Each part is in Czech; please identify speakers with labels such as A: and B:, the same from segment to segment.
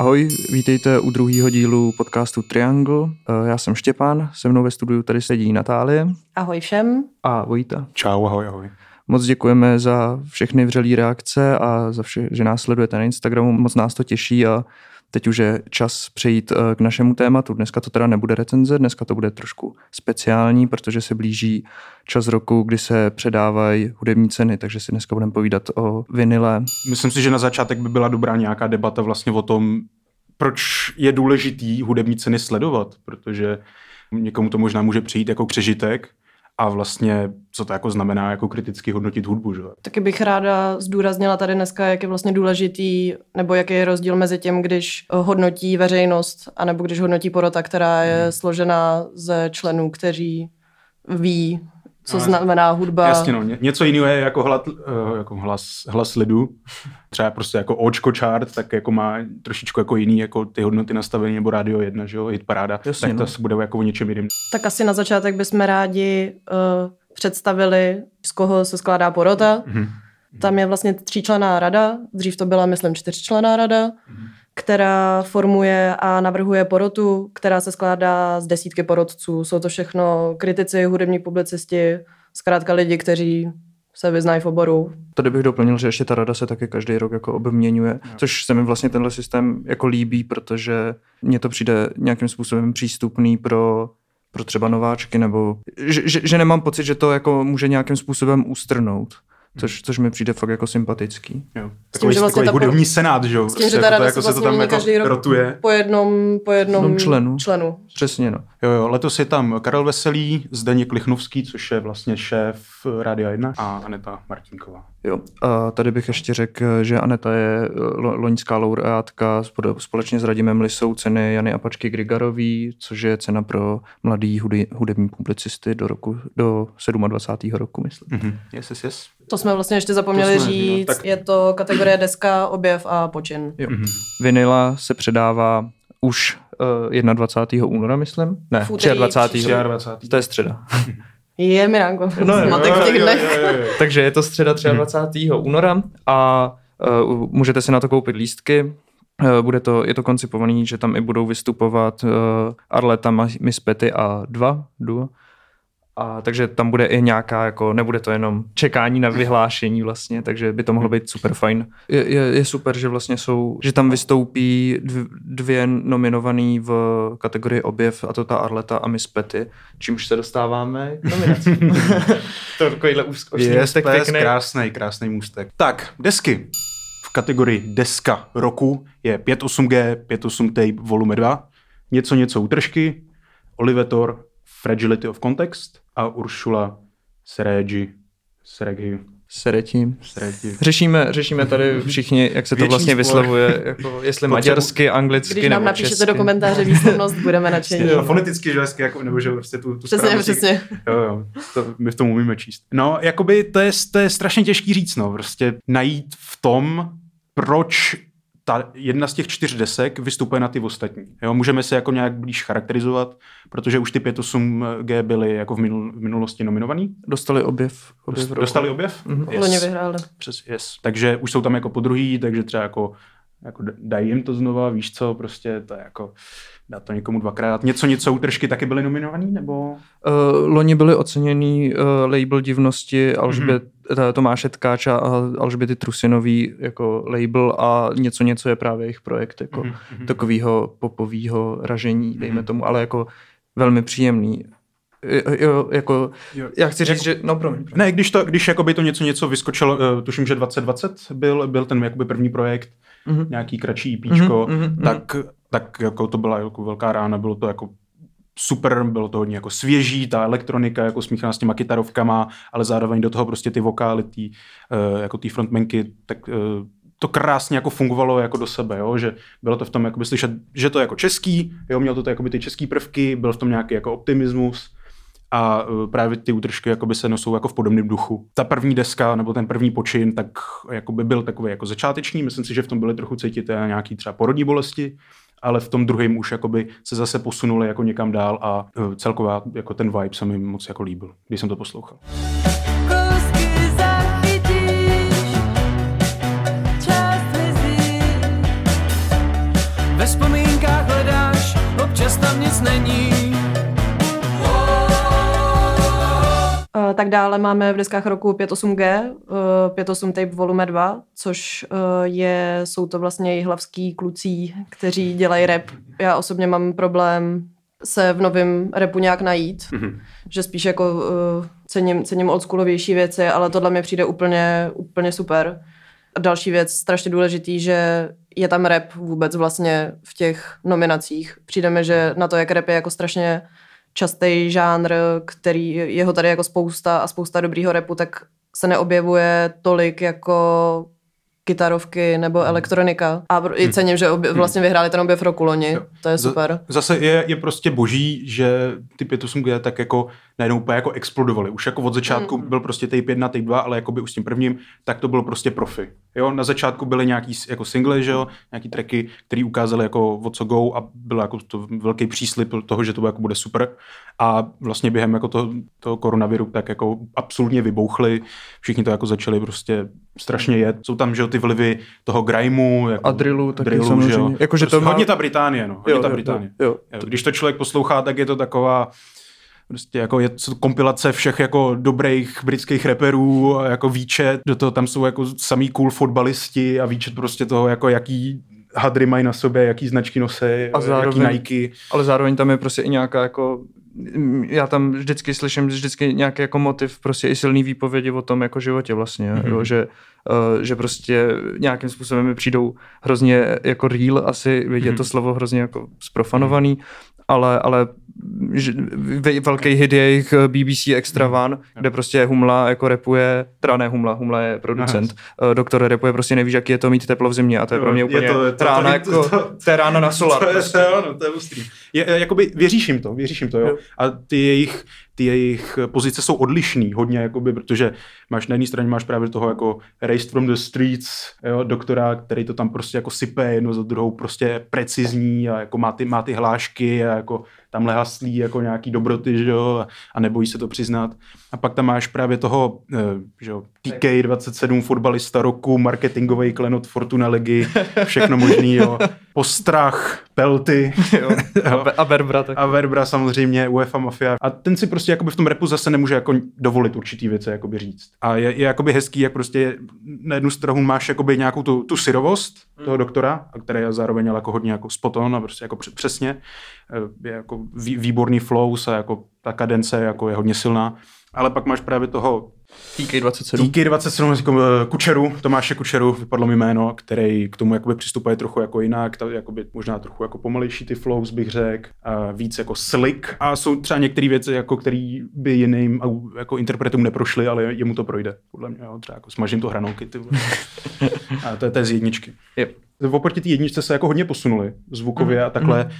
A: Ahoj, vítejte u druhého dílu podcastu Triangle. Eh, já jsem Štěpán, se mnou ve studiu tady sedí Natálie.
B: Ahoj všem.
A: A Vojta.
C: Čau, ahoj, ahoj.
A: Moc děkujeme za všechny vřelý reakce a za vše, že nás sledujete na Instagramu. Moc nás to těší a teď už je čas přejít eh, k našemu tématu. Dneska to teda nebude recenze, dneska to bude trošku speciální, protože se blíží čas roku, kdy se předávají hudební ceny, takže si dneska budeme povídat o vinile.
C: Myslím si, že na začátek by byla dobrá nějaká debata vlastně o tom, proč je důležitý hudební ceny sledovat, protože někomu to možná může přijít jako přežitek, a vlastně, co to jako znamená jako kriticky hodnotit hudbu. Že?
B: Taky bych ráda zdůraznila tady dneska, jak je vlastně důležitý, nebo jaký je rozdíl mezi tím, když hodnotí veřejnost, anebo když hodnotí porota, která je hmm. složena ze členů, kteří ví, co no, znamená hudba.
C: Jasně, no. Něco jiného je jako, hlad, uh, jako hlas, hlas lidu. Třeba prostě jako očko chart, tak jako má trošičku jako jiný jako ty hodnoty nastavení, nebo Radio 1, že jo, hit paráda. Jasně, tak to no. bude jako o něčem jiným.
B: Tak asi na začátek bychom rádi uh, představili, z koho se skládá porota. Mm-hmm. Tam je vlastně tříčlená rada, dřív to byla, myslím, čtyřčlená rada. Mm-hmm která formuje a navrhuje porotu, která se skládá z desítky porotců. Jsou to všechno kritici, hudební publicisti, zkrátka lidi, kteří se vyznají v oboru.
A: Tady bych doplnil, že ještě ta rada se taky každý rok jako obměňuje, no. což se mi vlastně tenhle systém jako líbí, protože mně to přijde nějakým způsobem přístupný pro pro třeba nováčky, nebo že, že, že nemám pocit, že to jako může nějakým způsobem ústrnout což, což mi přijde fakt jako sympatický.
C: Jo. Takový, tím, vlastně takový hudební senát, že jo?
B: S tím, že ta
C: rada
B: jako se to tam jako každý rok rotuje. Po jednom, po jednom členu. členu.
A: Přesně, no.
C: Jo, jo, letos je tam Karel Veselý, Zdeněk Lichnovský, což je vlastně šéf Rádia 1 a Aneta Martinková.
A: Jo, a tady bych ještě řekl, že Aneta je loňská laureátka společně s Radimem Lisou ceny Jany Apačky Grigarový, což je cena pro mladý hudební publicisty do roku, do 27. roku, myslím.
C: Mm-hmm. Yes, yes, yes.
B: To jsme vlastně ještě zapomněli jsme, říct. No, tak... Je to kategorie deska, objev a počin.
A: Jo. Mm-hmm. Vinila se předává už uh, 21. února, myslím? Ne, 23. 23. To je středa.
B: Je, Miránko, no, zmatek v těch dnech.
A: Takže je to středa 23. Hmm. února a uh, můžete si na to koupit lístky. Uh, bude to, je to koncipovaný, že tam i budou vystupovat uh, Arleta, Miss Petty a dva duo. A takže tam bude i nějaká, jako nebude to jenom čekání na vyhlášení vlastně, takže by to mohlo být super fajn. Je, je, je super, že vlastně jsou, že tam vystoupí dvě nominovaný v kategorii objev, a to ta Arleta a Miss Petty, čímž se dostáváme k nominaci. to je takovýhle úzkošný
C: je můstek pěkný. krásný, krásný můstek. Tak, desky. V kategorii deska roku je 5.8G, 5.8 tape volume 2, něco něco útržky, Olivetor, Fragility of Context a Uršula Seregi. Seregi.
A: Sereti. Sereti. Řešíme, řešíme tady všichni, jak se to vlastně spor. vyslovuje, jako jestli maďarsky, anglicky
B: Když nám napíšete česky. do komentáře výslovnost, budeme nadšení.
C: Jo, foneticky, že hezky, jako, nebo že prostě tu, tu
B: Přesně, přesně.
C: Jo, jo, to, my v tom umíme číst. No, jakoby to je, to je strašně těžký říct, no, prostě najít v tom, proč ta jedna z těch čtyř desek vystupuje na ty ostatní. Jo, můžeme se jako nějak blíž charakterizovat, protože už ty 5.8G byly jako v, minul, v minulosti nominovaný.
A: Dostali objev.
C: objev Dostali objev?
B: Mm-hmm. Yes. Loni vyhráli.
C: Přes, yes. Takže už jsou tam jako po druhý, takže třeba jako, jako dají jim to znova, víš co, prostě to je jako dát to někomu dvakrát. Něco, něco útržky taky byly nominovaný, nebo? Uh,
A: loni byly oceněný uh, label divnosti Alžbět, mm-hmm. Tomáše Tkáča a Alžběty Trusinový jako label a něco, něco je právě jejich projekt jako mm-hmm. takového popového ražení, dejme mm-hmm. tomu, ale jako velmi příjemný. Jo, jako, jo. já chci říct, jako, že, no promiň. promiň.
C: Ne, když to, když jakoby to něco, něco vyskočilo, tuším, že 2020 byl, byl ten jakoby první projekt, mm-hmm. nějaký kratší píčko, mm-hmm, tak, tak jako to byla jako velká rána, bylo to jako super, bylo to hodně jako svěží, ta elektronika jako smíchaná s těma kytarovkama, ale zároveň do toho prostě ty vokály, tý, uh, jako ty frontmenky, tak uh, to krásně jako fungovalo jako do sebe, jo? že bylo to v tom jakoby slyšet, že to je jako český, jo? měl to, to jakoby ty český prvky, byl v tom nějaký jako optimismus, a e, právě ty útržky jakoby se nosou jako v podobném duchu. Ta první deska nebo ten první počin tak jakoby byl takový jako začáteční, myslím si, že v tom byly trochu cítit nějaký třeba porodní bolesti, ale v tom druhém už jakoby se zase posunuli jako někam dál a e, celková jako ten vibe se mi moc jako líbil, když jsem to poslouchal.
B: tam nic není. Tak dále máme v deskách roku 58G, uh, 58 Tape Volume 2, což uh, je, jsou to vlastně jihlavský kluci, kteří dělají rap. Já osobně mám problém se v novém repu nějak najít, mm-hmm. že spíš jako uh, cením, cením oldschoolovější věci, ale tohle mi přijde úplně, úplně super. A další věc, strašně důležitý, že je tam rap vůbec vlastně v těch nominacích. Přijde mi, že na to, jak rap je jako strašně častý žánr, který je ho tady jako spousta a spousta dobrýho repu, tak se neobjevuje tolik jako kytarovky nebo hmm. elektronika. A i hmm. cením, že obě, hmm. vlastně vyhráli ten objev roku loni. Jo. To je super.
C: Zase je, je prostě boží, že ty 58G tak jako najednou úplně jako explodovali. Už jako od začátku mm. byl prostě tape 1, tape 2, ale jako by už s tím prvním, tak to bylo prostě profi. Jo, na začátku byly nějaký jako single, že jo, nějaký tracky, které ukázaly jako o co go a byl jako to velký příslip toho, že to jako bude super. A vlastně během jako toho, toho koronaviru tak jako absolutně vybouchli. Všichni to jako začali prostě strašně jet. Jsou tam, že jo, ty vlivy toho grimeu, jako
A: a drillu, taky
C: drillu,
A: samozřejmě. Že jo.
C: Jako, že prostě to má... Hodně ta Británie, no. Hodně jo, ta Británie.
A: Jo, jo,
C: jo. Když to člověk poslouchá, tak je to taková Prostě jako je to kompilace všech jako dobrých britských reperů, jako výčet, do toho tam jsou jako samý cool fotbalisti a výčet prostě toho, jako jaký hadry mají na sobě, jaký značky nosí, a zároveň, jaký Nike.
A: Ale zároveň tam je prostě i nějaká jako já tam vždycky slyším vždycky nějaký jako motiv, prostě i silný výpovědi o tom jako životě vlastně, mm-hmm. jo, že, uh, že prostě nějakým způsobem mi přijdou hrozně jako real asi, vidět mm-hmm. to slovo hrozně jako sprofanovaný, mm-hmm ale, ale velký hit je jejich eh, BBC Extra hmm. One, kde prostě Humla jako repuje, teda ne Humla, Humla je producent, Aha. Eh, doktor repuje, prostě nevíš, jaký je to mít teplo v zimě a to je pro mě úplně je to, je to, rána, to, jako, to, to, to, je rána na solar.
C: To je, prostě. to, ano, to je ostrý. Je, jakoby, věříš jim to, věříš jim to, jo. jo. A ty jejich ty jejich pozice jsou odlišný hodně, jakoby, protože máš na jedné straně máš právě toho jako Raised from the Streets, jo, doktora, který to tam prostě jako sype jedno za druhou, prostě precizní a jako má ty, má ty hlášky a jako tamhle haslí jako nějaký dobroty, že jo, a nebojí se to přiznat. A pak tam máš právě toho, eh, že jo, TK27, fotbalista roku, marketingový klenot Fortuna ligy, všechno možný, jo. Postrach, Pelty.
A: Jo. A Verbra taky.
C: A Verbra samozřejmě, UEFA Mafia. A ten si prostě jakoby v tom repu zase nemůže jako dovolit určitý věci jakoby říct. A je, je jakoby hezký, jak prostě na jednu stranu máš jakoby nějakou tu, tu syrovost toho hmm. doktora, a který je zároveň ale jako hodně jako spoton a prostě jako přesně. Eh, je jako výborný flow a jako ta kadence jako je hodně silná ale pak máš právě toho
A: TK27.
C: TK27, říkám, eh, Kučeru, Tomáše Kučeru, vypadlo mi jméno, který k tomu jakoby přistupuje trochu jako jinak, ta, jakoby možná trochu jako pomalejší ty flows bych řekl, víc jako slick a jsou třeba některé věci, jako který by jiným jako interpretům neprošly, ale jemu to projde, podle mě, jo, třeba jako smažím to hranolky, ty a to je, to je z jedničky.
A: Yep
C: oproti té jedničce se jako hodně posunuli zvukově mm. a takhle. Mm.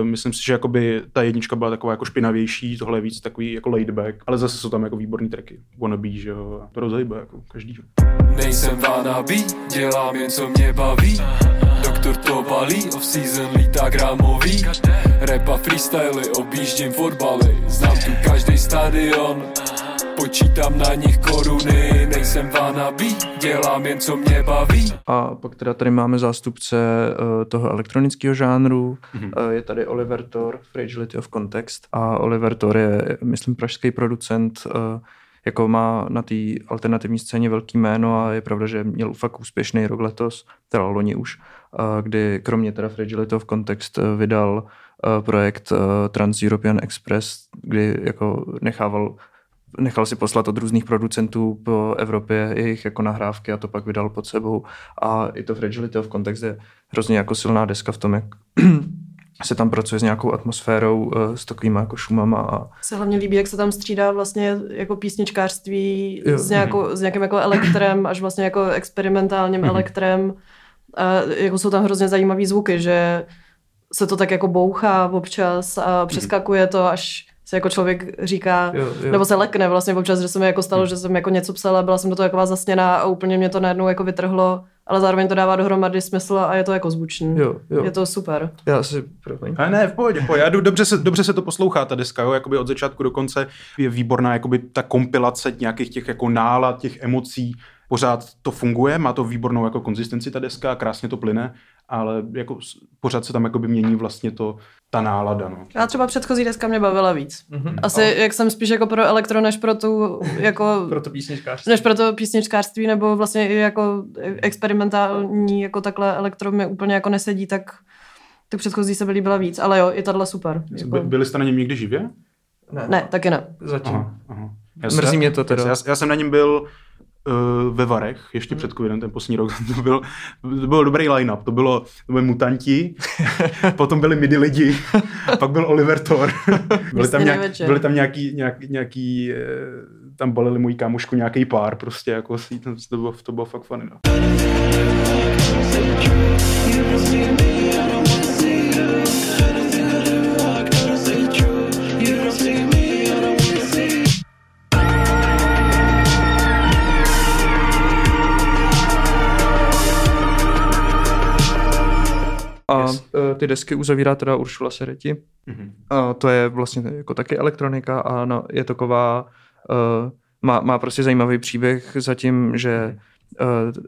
C: Uh, myslím si, že jakoby ta jednička byla taková jako špinavější, tohle je víc takový jako laid back, ale zase jsou tam jako výborný tracky. Wannabe, že jo, to rozhejbe jako každý. Nejsem wannabe, dělám jen co mě baví. Doktor to balí, off-season lítá gramový. Repa freestyly, objíždím fotbaly, znám tu každý stadion počítám na nich koruny, nejsem vanabí, dělám jen co mě baví.
A: A pak teda tady máme zástupce uh, toho elektronického žánru, mm-hmm. uh, je tady Oliver Thor, Fragility of Context a Oliver Thor je, myslím, pražský producent, uh, jako má na té alternativní scéně velký jméno a je pravda, že měl fakt úspěšný rok letos, teda loni už, kdy kromě teda Fragility of Context vydal projekt Trans-European Express, kdy jako nechával nechal si poslat od různých producentů po Evropě jejich jako nahrávky a to pak vydal pod sebou. A i to Fragility of Context je hrozně jako silná deska v tom, jak se tam pracuje s nějakou atmosférou, eh, s takovými jako šumama. A...
B: Se hlavně líbí, jak se tam střídá vlastně jako písničkářství jo. s, nějakou, s nějakým jako elektrem, až vlastně jako experimentálním mm-hmm. elektrem. A jako jsou tam hrozně zajímavé zvuky, že se to tak jako bouchá občas a přeskakuje to až si jako člověk říká, jo, jo. nebo se lekne vlastně občas, že se mi jako stalo, hmm. že jsem jako něco psala, byla jsem do toho taková zasněná a úplně mě to najednou jako vytrhlo, ale zároveň to dává dohromady smysl a je to jako zvučný.
A: Jo, jo.
B: Je to super.
A: Já si, promiň.
C: A ne, v pohodě, pohodě. Já jdu, dobře, se, dobře se to poslouchá, ta deska, jo, jakoby od začátku do konce je výborná, jakoby ta kompilace nějakých těch jako nálad, těch emocí, pořád to funguje, má to výbornou jako konzistenci ta deska, krásně to plyne, ale jako pořád se tam jakoby mění vlastně to, ta nálada. No.
B: Já třeba předchozí deska mě bavila víc. Mm-hmm. Asi a... jak jsem spíš jako pro elektro, než pro tu jako...
A: pro to písničkářství.
B: Než pro to písničkářství, nebo vlastně i jako experimentální jako takhle elektro mi úplně jako nesedí, tak ty předchozí se by líbila víc, ale jo, je tahle super.
C: Jako... Byli jste na něm někdy živě?
B: Ne, ne taky ne.
A: Zatím. Aha, aha. Já Mrzí mě to teda.
C: Já, já jsem na něm byl uh, ve Varech, ještě před covidem, ten poslední rok, to byl, to byl dobrý line-up, to bylo, to byli mutanti, potom byli midi lidi, pak byl Oliver Thor, byli tam, nějak, byli tam nějaký, nějaký, nějaký, eh, tam balili můj kámošku nějaký pár, prostě jako to bylo, to bylo fakt funny. No.
A: Ty desky uzavírá teda Uršula Sereti. Mm-hmm. A to je vlastně jako taky elektronika a no, je taková, uh, má, má prostě zajímavý příběh za tím, že uh,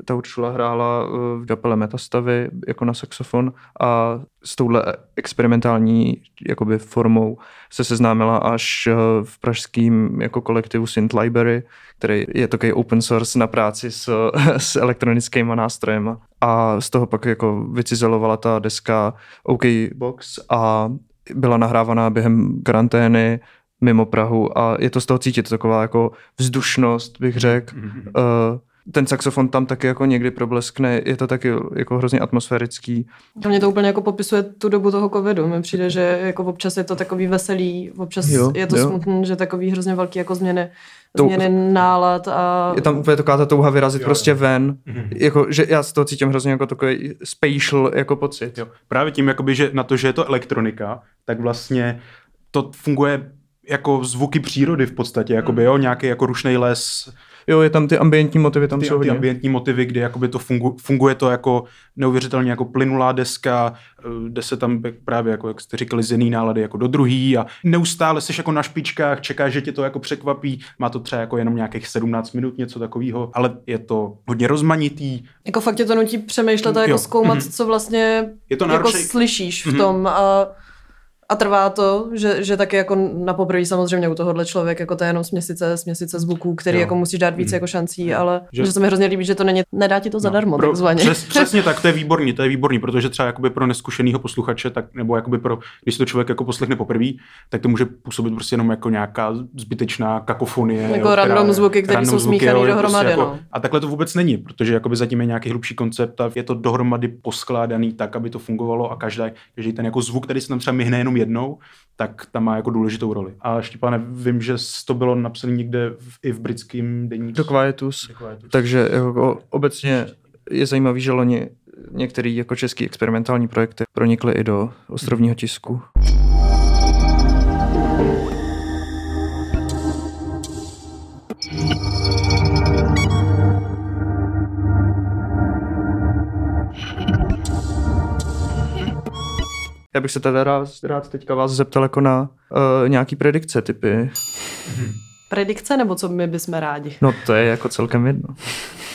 A: ta Uršula hrála uh, v kapele Metastavy jako na saxofon a s touhle experimentální jakoby formou se seznámila až uh, v pražském jako kolektivu Synth Library, který je takový open source na práci s, s elektronickými nástrojem a z toho pak jako vycizelovala ta deska OK Box a byla nahrávaná během karantény mimo Prahu a je to z toho cítit taková jako vzdušnost, bych řekl. Mm-hmm. Uh, ten saxofon tam taky jako někdy probleskne, je to taky jako hrozně atmosférický.
B: To mě to úplně jako popisuje tu dobu toho covidu. Mi přijde, že jako občas je to takový veselý, občas jo, je to jo. smutný, že takový hrozně velký jako změny, to, změny nálad a...
A: Je tam úplně taková ta touha vyrazit jo, prostě ven. Mm-hmm. Jako, že já z toho cítím hrozně jako takový spatial jako pocit. Jo.
C: Právě tím, jakoby, že na to, že je to elektronika, tak vlastně to funguje jako zvuky přírody v podstatě, jakoby, jo, nějaký jako rušný les,
A: Jo, je tam ty ambientní motivy, tam
C: ty,
A: jsou
C: ty ambientní motivy, kdy jakoby to fungu, funguje to jako neuvěřitelně jako plynulá deska, eh, jde se tam právě, jako, jak jste říkali, z jedné nálady jako do druhý a neustále jsi jako na špičkách, čekáš, že tě to jako překvapí, má to třeba jako jenom nějakých 17 minut, něco takového, ale je to hodně rozmanitý.
B: Jako fakt tě to nutí přemýšlet a jako jo. zkoumat, mm-hmm. co vlastně je to jako slyšíš v mm-hmm. tom a a trvá to, že, že taky jako na poprvé samozřejmě u tohohle člověk, jako to je jenom směsice, směsice zvuků, který jo. jako musíš dát víc mm. jako šancí, ale že, že se mi hrozně líbí, že to není, nedá ti to no, zadarmo, pro, takzvaně.
C: Přes, přesně tak, to je výborný, to je výborný, protože třeba jakoby pro neskušeného posluchače, tak, nebo jakoby pro, když to člověk jako poslechne poprvé, tak to může působit prostě jenom jako nějaká zbytečná kakofonie.
B: Jako jo, random která, zvuky, které jsou smíchané dohromady. Prostě jako,
C: no. A takhle to vůbec není, protože jakoby zatím je nějaký hlubší koncept a je to dohromady poskládaný tak, aby to fungovalo a každý, každý ten jako zvuk, který se tam třeba myhne jenom jednou, tak tam má jako důležitou roli. A Štěpáne, vím, že to bylo napsané někde v, i v britském deníku.
A: Do Quietus. Takže jako obecně je zajímavý, že loni některé jako český experimentální projekty pronikly i do ostrovního tisku. Já bych se teda rád, rád teďka vás zeptal jako na uh, nějaký predikce typy.
B: Predikce nebo co my bychom rádi?
A: No to je jako celkem jedno.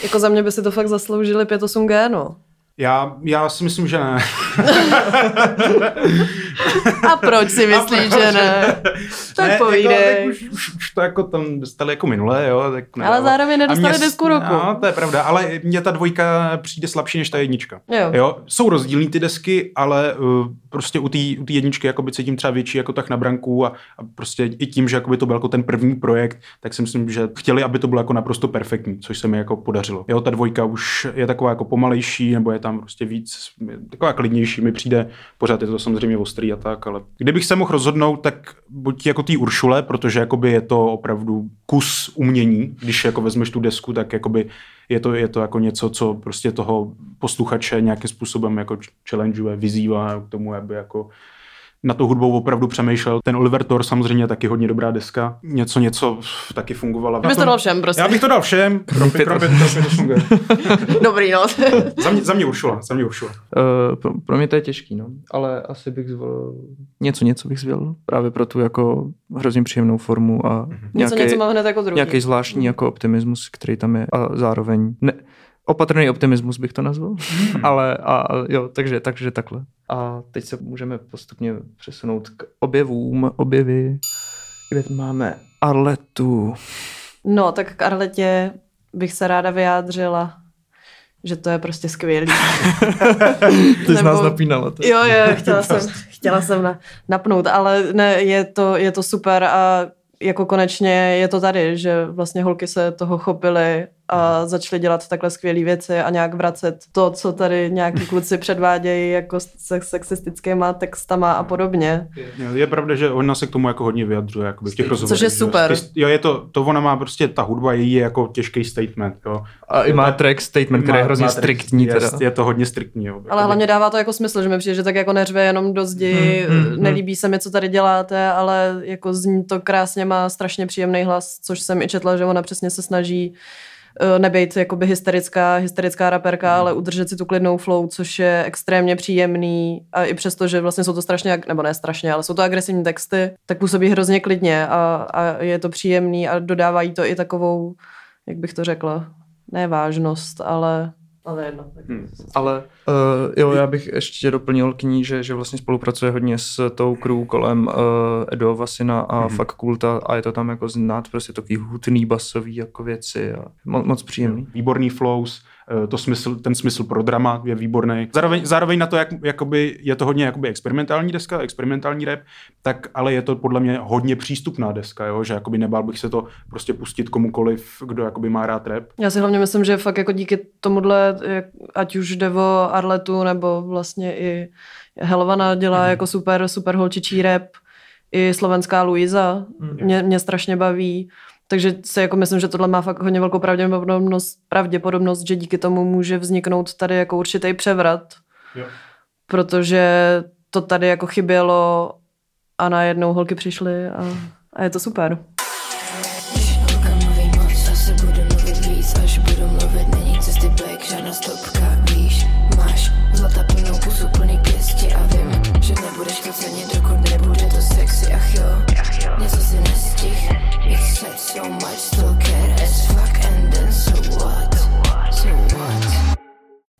B: jako za mě by si to fakt zasloužili 5-8G, no.
C: Já, já si myslím, že ne.
B: A proč si myslíš, že ne? Tak ne, povídej.
C: Jako, už, už, už, to jako tam dostali jako minulé, jo. Tak
B: ne, ale zároveň nedostali desku roku.
C: No, to je pravda, ale mně ta dvojka přijde slabší než ta jednička. Jo. jo? Jsou rozdílní ty desky, ale uh, prostě u té u jedničky jakoby cítím třeba větší jako tak na branku a, a prostě i tím, že jakoby to byl jako ten první projekt, tak si myslím, že chtěli, aby to bylo jako naprosto perfektní, což se mi jako podařilo. Jo, ta dvojka už je taková jako pomalejší, nebo je tam prostě víc, taková klidnější, mi přijde, pořád je to samozřejmě ostrý a tak, ale kdybych se mohl rozhodnout, tak buď jako tý Uršule, protože jakoby je to opravdu kus umění, když jako vezmeš tu desku, tak jakoby je to, je to jako něco, co prostě toho posluchače nějakým způsobem jako challengeuje, vyzývá k tomu, aby jako na tu hudbou opravdu přemýšlel. Ten Oliver Thor samozřejmě taky hodně dobrá deska. Něco, něco taky fungovala.
B: Já bych to dal všem, prostě.
C: Já bych to dal všem, kromě, to funguje.
B: Dobrý, no.
C: za, mě, za mě Uršula, za mě Uršula.
A: Uh, pro, pro, mě to je těžký, no. Ale asi bych zvolil něco, něco bych zvolil právě pro tu jako hrozně příjemnou formu a mm-hmm.
B: něco, nějaký, něco mám hned jako druhý.
A: nějaký zvláštní jako optimismus, který tam je a zároveň ne, opatrný optimismus bych to nazval, hmm. ale a, jo, takže, takže takhle. A teď se můžeme postupně přesunout k objevům, objevy, kde máme Arletu.
B: No, tak k Arletě bych se ráda vyjádřila, že to je prostě skvělý.
A: Ty jsi nás napínala.
B: To. Jo, jo, chtěla jsem, chtěla jsem na, napnout, ale ne, je to, je to super a jako konečně je to tady, že vlastně holky se toho chopily a začali dělat takhle skvělé věci a nějak vracet to, co tady nějaký kluci předvádějí jako se sexistickýma textama a podobně.
C: Je, je pravda, že ona se k tomu jako hodně vyjadřuje jako v těch rozhovorech.
B: Což je super.
C: Že, jo, je to, to ona má prostě, ta hudba její je jako těžký statement. Jo.
A: A i má track statement, který je hrozně striktní.
C: Teda. Je, je to hodně striktní. Jo.
B: Ale hlavně dává to jako smysl, že mi přijde, že tak jako neřve jenom do zdi, hmm, hmm, hmm. nelíbí se mi, co tady děláte, ale jako zní to krásně, má strašně příjemný hlas, což jsem i četla, že ona přesně se snaží nebejt jakoby hysterická, hysterická raperka, mm. ale udržet si tu klidnou flow, což je extrémně příjemný a i přesto, že vlastně jsou to strašně, nebo ne strašně, ale jsou to agresivní texty, tak působí hrozně klidně a, a je to příjemný a dodávají to i takovou, jak bych to řekla, ne vážnost, ale ale jedno. Hmm.
A: Ale uh, jo, já bych ještě doplnil k ní, že, že vlastně spolupracuje hodně s tou crew kolem uh, Edo Vasina a hmm. Fuck Kulta a je to tam jako znát prostě takový hutný basový jako věci a mo- moc příjemný.
C: Výborný flows, to smysl, ten smysl pro drama je výborný. Zároveň, zároveň na to, jak jakoby, je to hodně jakoby experimentální deska, experimentální rap, tak ale je to podle mě hodně přístupná deska, jo? že jakoby nebál bych se to prostě pustit komukoliv, kdo jakoby má rád rap.
B: Já si hlavně myslím, že fakt jako díky tomuhle, ať už jde o Arletu, nebo vlastně i Helvana dělá mm. jako super, super holčičí rap, i slovenská Luisa mm. mě, mě strašně baví. Takže si jako myslím, že tohle má fakt hodně velkou pravděpodobnost, pravděpodobnost, že díky tomu může vzniknout tady jako určitý převrat. Jo. Protože to tady jako chybělo a najednou holky přišly a, a je to super.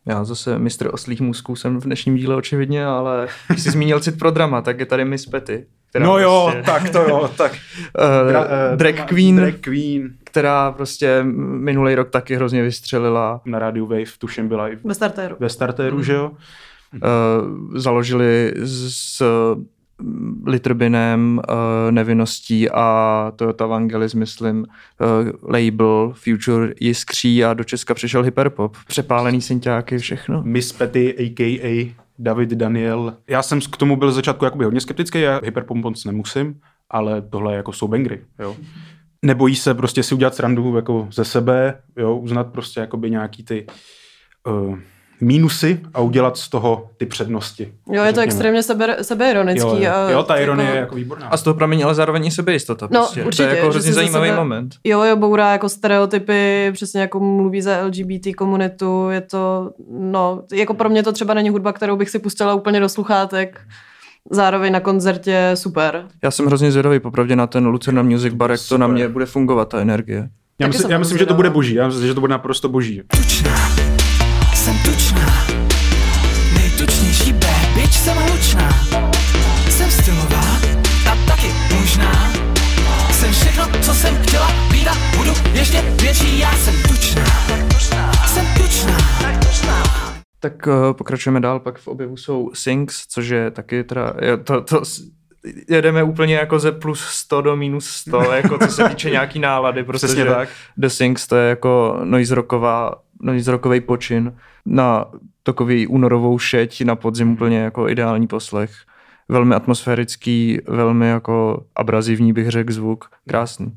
A: Já zase mistr oslých musků jsem v dnešním díle očividně, ale když jsi zmínil cit pro drama, tak je tady Miss Petty.
C: Která no jo, prostě, tak to jo, tak.
A: uh, Dra, uh, drag, queen,
C: drag Queen,
A: která prostě minulý rok taky hrozně vystřelila.
C: Na Radio Wave tuším byla i
B: ve startéru.
C: Ve startéru, mm. že jo?
A: Uh, založili s Litrbinem, uh, Nevinností a Toyota Vangelis, myslím, uh, label Future jiskří a do Česka přišel hyperpop. Přepálený synťáky, všechno.
C: Miss Petty, a.k.a. David Daniel. Já jsem k tomu byl začátku jakoby hodně skeptický, já hyperpop moc nemusím, ale tohle jako jsou bangry, jo. Nebojí se prostě si udělat srandu jako ze sebe, jo, uznat prostě jakoby nějaký ty uh, mínusy a udělat z toho ty přednosti. Jo,
B: je řekněme. to extrémně sebe, sebeironický.
C: Jo, jo. A jo, ta ironie jako... je jako výborná.
A: A z toho pramení ale zároveň i sebejistota.
B: No, prostě. určitě.
A: To je jako hrozně zajímavý sebe... moment.
B: Jo, jo, bourá jako stereotypy, přesně jako mluví za LGBT komunitu, je to, no, jako pro mě to třeba není hudba, kterou bych si pustila úplně do sluchátek. Zároveň na koncertě super.
A: Já jsem hrozně zvědavý popravdě na ten Lucerna Music Bar, jak to na mě bude fungovat, ta energie.
C: Já, mysl, já myslím, že to bude boží. Já myslím, že to bude naprosto boží. Tučná jsem tučná. Nejtučnější bitch jsem hlučná. Jsem stylová a taky možná. Jsem všechno, co jsem chtěla být a budu ještě větší. Já jsem tučná. Jsem tučná.
A: Tak uh, pokračujeme dál, pak v objevu jsou Sings, což je taky teda, je to, to, jedeme úplně jako ze plus 100 do minus 100, jako co se týče nějaký nálady, protože tak. The Sings to je jako noise rocková noise rockový počin na takový únorovou šeť na podzim úplně jako ideální poslech. Velmi atmosférický, velmi jako abrazivní bych řekl zvuk. Krásný.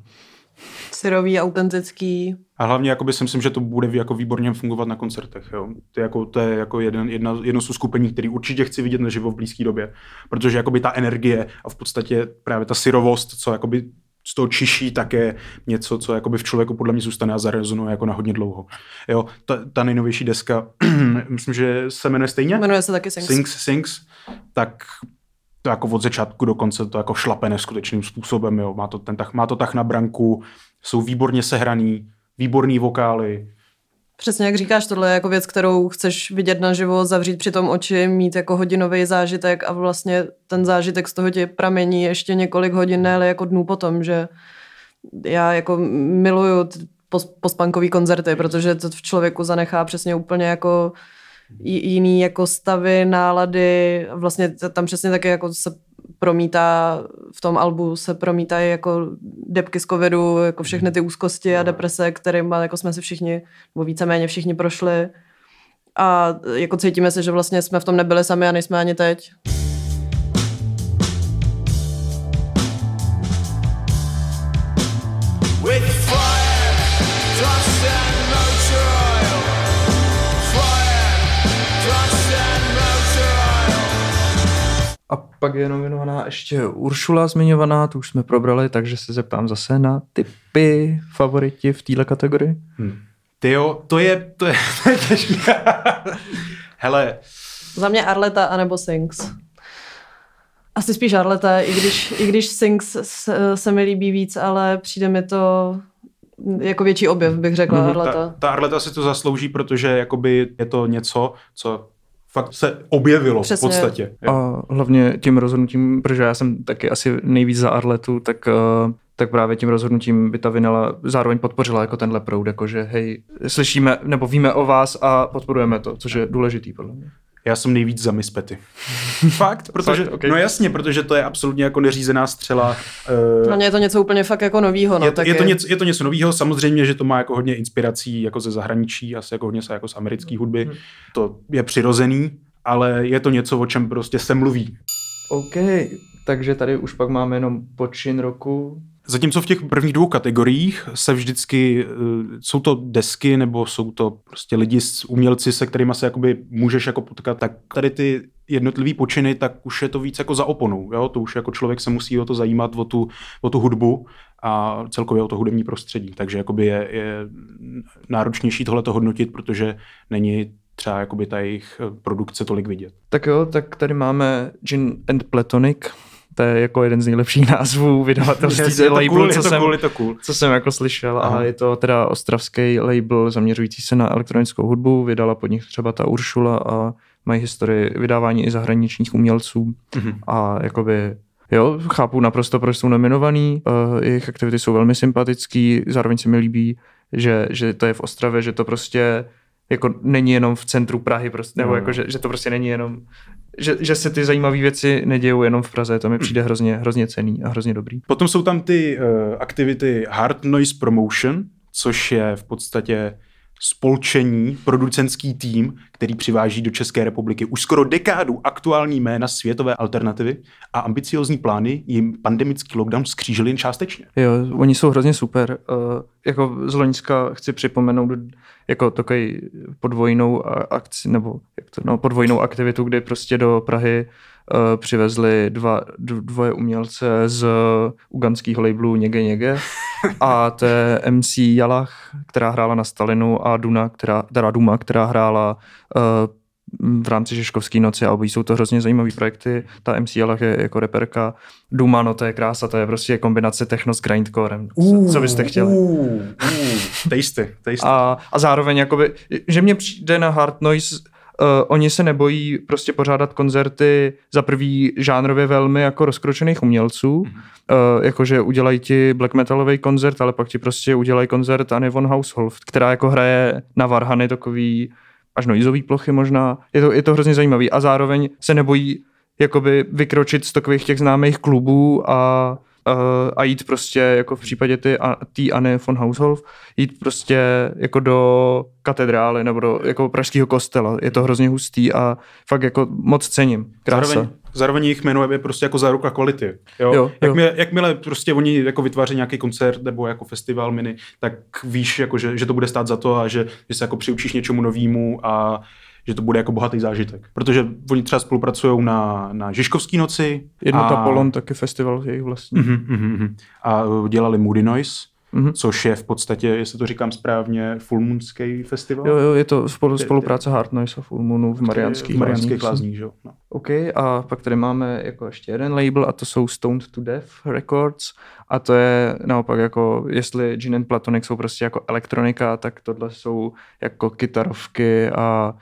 B: Syrový, autentický.
C: A hlavně jakoby si myslím, že to bude jako výborně fungovat na koncertech. Jo. To, je jako, to je jako jeden, jedna, jedno z uskupení, který určitě chci vidět naživo v blízké době. Protože jakoby ta energie a v podstatě právě ta syrovost, co jakoby z toho čiší, tak je něco, co jakoby v člověku podle mě zůstane a zarezonuje jako na hodně dlouho. Jo, ta, ta nejnovější deska, myslím, že se jmenuje stejně?
B: Jmenuje se taky Sings.
C: Sings, Sings, tak to jako od začátku do konce to jako šlape neskutečným způsobem, jo. Má to, ten tah, má to tah na branku, jsou výborně sehraný, výborný vokály.
B: Přesně jak říkáš, tohle je jako věc, kterou chceš vidět naživo, zavřít při tom oči, mít jako hodinový zážitek a vlastně ten zážitek z toho ti pramení ještě několik hodin, ale jako dnů potom, že já jako miluju postpunkový koncerty, protože to v člověku zanechá přesně úplně jako jiný jako stavy, nálady, vlastně tam přesně taky jako se promítá, v tom albu se promítají jako depky z covidu, jako všechny ty úzkosti a deprese, kterým jako jsme si všichni, nebo víceméně všichni prošli. A jako cítíme se, že vlastně jsme v tom nebyli sami a nejsme ani teď.
A: Pak je nominovaná ještě Uršula zmiňovaná, tu už jsme probrali, takže se zeptám zase na typy favoriti v této kategorii. Hmm.
C: Ty jo, to je, to je, to je těžké. Hele.
B: Za mě Arleta anebo Sings. Asi spíš Arleta, i když, i když Sings se, se mi líbí víc, ale přijde mi to jako větší objev, bych řekla, mm-hmm. Arleta.
C: Ta, ta Arleta si to zaslouží, protože jakoby je to něco, co fakt se objevilo Přesně. v podstatě.
A: A hlavně tím rozhodnutím, protože já jsem taky asi nejvíc za Arletu, tak uh, tak právě tím rozhodnutím by ta Vinela zároveň podpořila jako tenhle proud, jakože hej, slyšíme nebo víme o vás a podporujeme to, což je důležitý podle mě.
C: Já jsem nejvíc za Mispety. fakt, protože, fakt? Okay. no jasně, protože to je absolutně jako neřízená střela.
B: Uh, no je to něco úplně fakt jako novýho. No,
C: je, to, je, to něco, je to něco novýho, samozřejmě, že to má jako hodně inspirací jako ze zahraničí, asi jako hodně jako z americké hudby. Hmm. To je přirozený, ale je to něco, o čem prostě se mluví.
A: OK, takže tady už pak máme jenom počin roku,
C: Zatímco v těch prvních dvou kategoriích se vždycky, eh, jsou to desky nebo jsou to prostě lidi, umělci, se kterými se jakoby můžeš jako potkat, tak tady ty jednotlivý počiny, tak už je to víc jako za oponou. Jo? To už jako člověk se musí o to zajímat, o tu, o tu hudbu a celkově o to hudební prostředí. Takže jakoby je, je náročnější tohle to hodnotit, protože není třeba jakoby ta jejich produkce tolik vidět.
A: Tak jo, tak tady máme Gin and Platonic, to je jako jeden z nejlepších názvů vydavatelství
C: label, cool, co, jsem, cool, cool.
A: co jsem jako slyšel Aha. a je to teda ostravský label zaměřující se na elektronickou hudbu, vydala pod nich třeba ta Uršula a mají historii vydávání i zahraničních umělců mm-hmm. a jakoby Jo, chápu naprosto, proč jsou nominovaný, uh, jejich aktivity jsou velmi sympatický, zároveň se mi líbí, že, že to je v Ostravě, že to prostě jako není jenom v centru Prahy, prostě, nebo no. jako, že, že to prostě není jenom, že, že se ty zajímavé věci nedějou jenom v Praze, to mi přijde hrozně, hrozně cený a hrozně dobrý.
C: Potom jsou tam ty uh, aktivity Hard Noise Promotion, což je v podstatě spolčení, producentský tým, který přiváží do České republiky už skoro dekádu aktuální jména světové alternativy a ambiciozní plány jim pandemický lockdown skřížili jen částečně.
A: Jo, oni jsou hrozně super. Uh, jako z Loňska chci připomenout jako takový podvojnou akci, nebo jak to, no, podvojnou aktivitu, kdy prostě do Prahy přivezli dva, dvoje umělce z uganského labelu Něge Něge a to je MC Jalach, která hrála na Stalinu a Duna, která, teda Duma, která hrála uh, v rámci Žeškovské noci a obojí jsou to hrozně zajímavé projekty. Ta MC Jalach je jako reperka. Duma, no to je krása, to je prostě kombinace techno s grindcorem. Uh, co byste chtěli? Uh, uh,
C: tasty, tasty.
A: A, a zároveň, jakoby, že mě přijde na Hard Noise oni se nebojí prostě pořádat koncerty za prvý žánrově velmi jako rozkročených umělců, mm-hmm. uh, jakože udělají ti black metalový koncert, ale pak ti prostě udělají koncert Anny von Hausholt, která jako hraje na varhany takový až noizový plochy možná. Je to, je to hrozně zajímavý a zároveň se nebojí jakoby vykročit z takových těch známých klubů a a jít prostě, jako v případě ty, tý Anny von Haushof, jít prostě jako do katedrály nebo do jako pražského kostela. Je to hrozně hustý a fakt jako moc cením. Krása.
C: Zároveň, zároveň jejich jméno je prostě jako záruka kvality. Jo?
A: Jo, jo.
C: Jakmile, jakmile prostě oni jako vytváří nějaký koncert nebo jako festival mini, tak víš, jako, že, že to bude stát za to a že, že se jako přiučíš něčemu novému a že to bude jako bohatý zážitek. Protože oni třeba spolupracují na, na Žižkovský noci.
A: Jednota
C: a,
A: Polon, taky festival jejich vlastní.
C: Mhm, mhm. A uh, dělali Moody Noise,
A: Mhm.
C: což je v podstatě, jestli to říkám správně, Fulmoonský festival.
A: Jo, jo, je to spolu, spolupráce Hard Noise a Full Moonu v Mariánských
C: Mariánských
A: lázních.
C: jo. No.
A: OK, a pak tady máme jako ještě jeden label a to jsou Stoned to Death Records a to je naopak jako, jestli Gin and Platonic jsou prostě jako elektronika, tak tohle jsou jako kytarovky a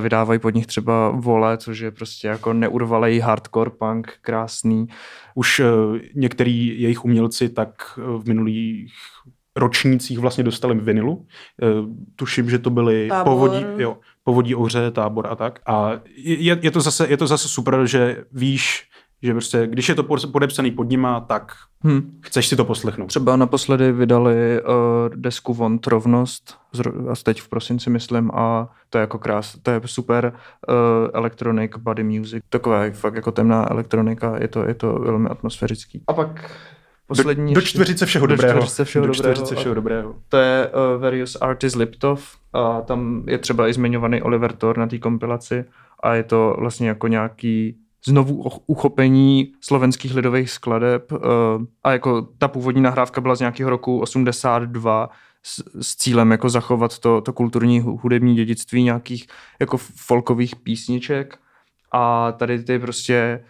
A: vydávají pod nich třeba Vole, což je prostě jako neurvalej hardcore punk, krásný.
C: Už uh, některý jejich umělci tak uh, v minulých ročnících vlastně dostali vinilu. Tuším, že to byly
B: Tábor.
C: povodí, jo, povodí ohře, tábor a tak. A je, je, to zase, je to zase super, že víš, že prostě, když je to podepsaný pod nima, tak
A: Hm.
C: chceš si to poslechnout.
A: Třeba naposledy vydali uh, desku Vont rovnost, a teď v prosinci myslím, a to je jako krás, to je super uh, electronic body music, taková fakt jako temná elektronika, je to, je to velmi atmosférický. A pak poslední
C: do, do čtveřice všeho
A: do
C: dobrého.
A: čtveřice všeho
C: do
A: dobrého.
C: čtveřice všeho dobrého.
A: To je uh, Various Artists Liptov a tam je třeba i zmiňovaný Oliver Thor na té kompilaci a je to vlastně jako nějaký znovu uchopení slovenských lidových skladeb uh, a jako ta původní nahrávka byla z nějakého roku 82 s, s cílem jako zachovat to, to kulturní hu- hudební dědictví nějakých jako folkových písniček a tady ty prostě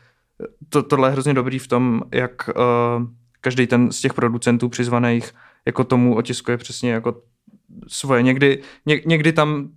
A: to, tohle je hrozně dobrý v tom, jak uh, každý ten z těch producentů přizvaných jako tomu otiskuje přesně jako svoje. Někdy, ně, někdy tam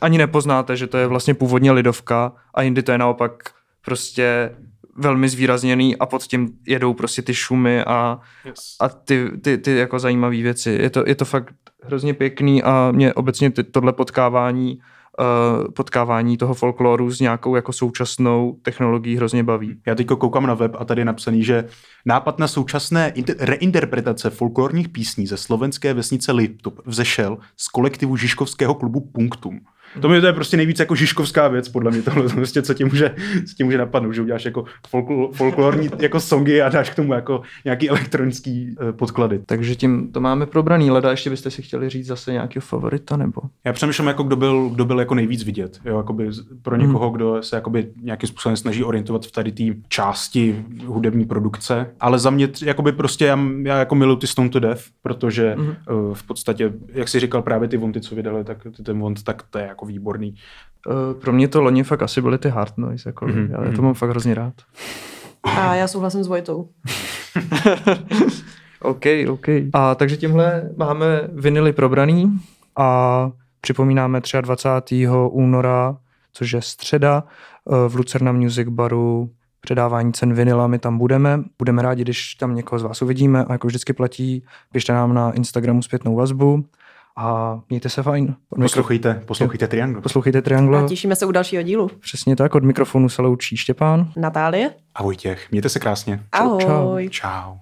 A: ani nepoznáte, že to je vlastně původně lidovka a jindy to je naopak prostě velmi zvýrazněný a pod tím jedou prostě ty šumy a,
C: Yes.
A: a ty, ty, ty jako zajímavé věci. Je to, je to fakt hrozně pěkný a mě obecně ty, tohle potkávání uh, potkávání toho folkloru s nějakou jako současnou technologií hrozně baví.
C: Já teď koukám na web a tady je napsaný, že nápad na současné inter- reinterpretace folklorních písní ze slovenské vesnice Liptop vzešel z kolektivu Žižkovského klubu Punktum. To mi to je prostě nejvíc jako žižkovská věc, podle mě tohle, prostě, co ti může, co ti může napadnout, že uděláš jako folkl, folklorní jako songy a dáš k tomu jako nějaký elektronický uh, podklady.
A: Takže tím to máme probraný. Leda, ještě byste si chtěli říct zase nějakého favorita, nebo?
C: Já přemýšlím, jako kdo byl, kdo byl jako nejvíc vidět. Jo, jakoby pro někoho, kdo se jakoby nějakým způsobem snaží orientovat v tady té části hudební produkce. Ale za mě jakoby prostě já, já jako miluji ty Stone to Death, protože mm-hmm. uh, v podstatě, jak si říkal právě ty Vonty, co vydali, tak ty- ten Vont, tak to je jako výborný.
A: Uh, pro mě to loni fakt asi byly ty hard noise, jako,
C: Mhm,
A: mm-hmm. já to
C: mhm.
A: mám fakt hrozně rád.
B: A já souhlasím s Vojtou.
A: OK, OK. A takže tímhle máme vinily probraný a připomínáme 23. února, což je středa, eh, v Lucerna Music Baru předávání cen vinila, my tam budeme. Budeme rádi, když tam někoho z vás uvidíme a jako vždycky platí, pište nám na Instagramu zpětnou vazbu a mějte se fajn. Od mikro-
C: Poslouchejte, poslouchejte Triangle.
A: Poslouchejte
B: A
A: Triangle.
B: těšíme se u dalšího dílu.
A: Přesně tak, od mikrofonu se loučí Štěpán.
B: Natálie?
C: A Vojtěch, mějte se krásně.
B: Ahoj.
A: čau.
C: Čau.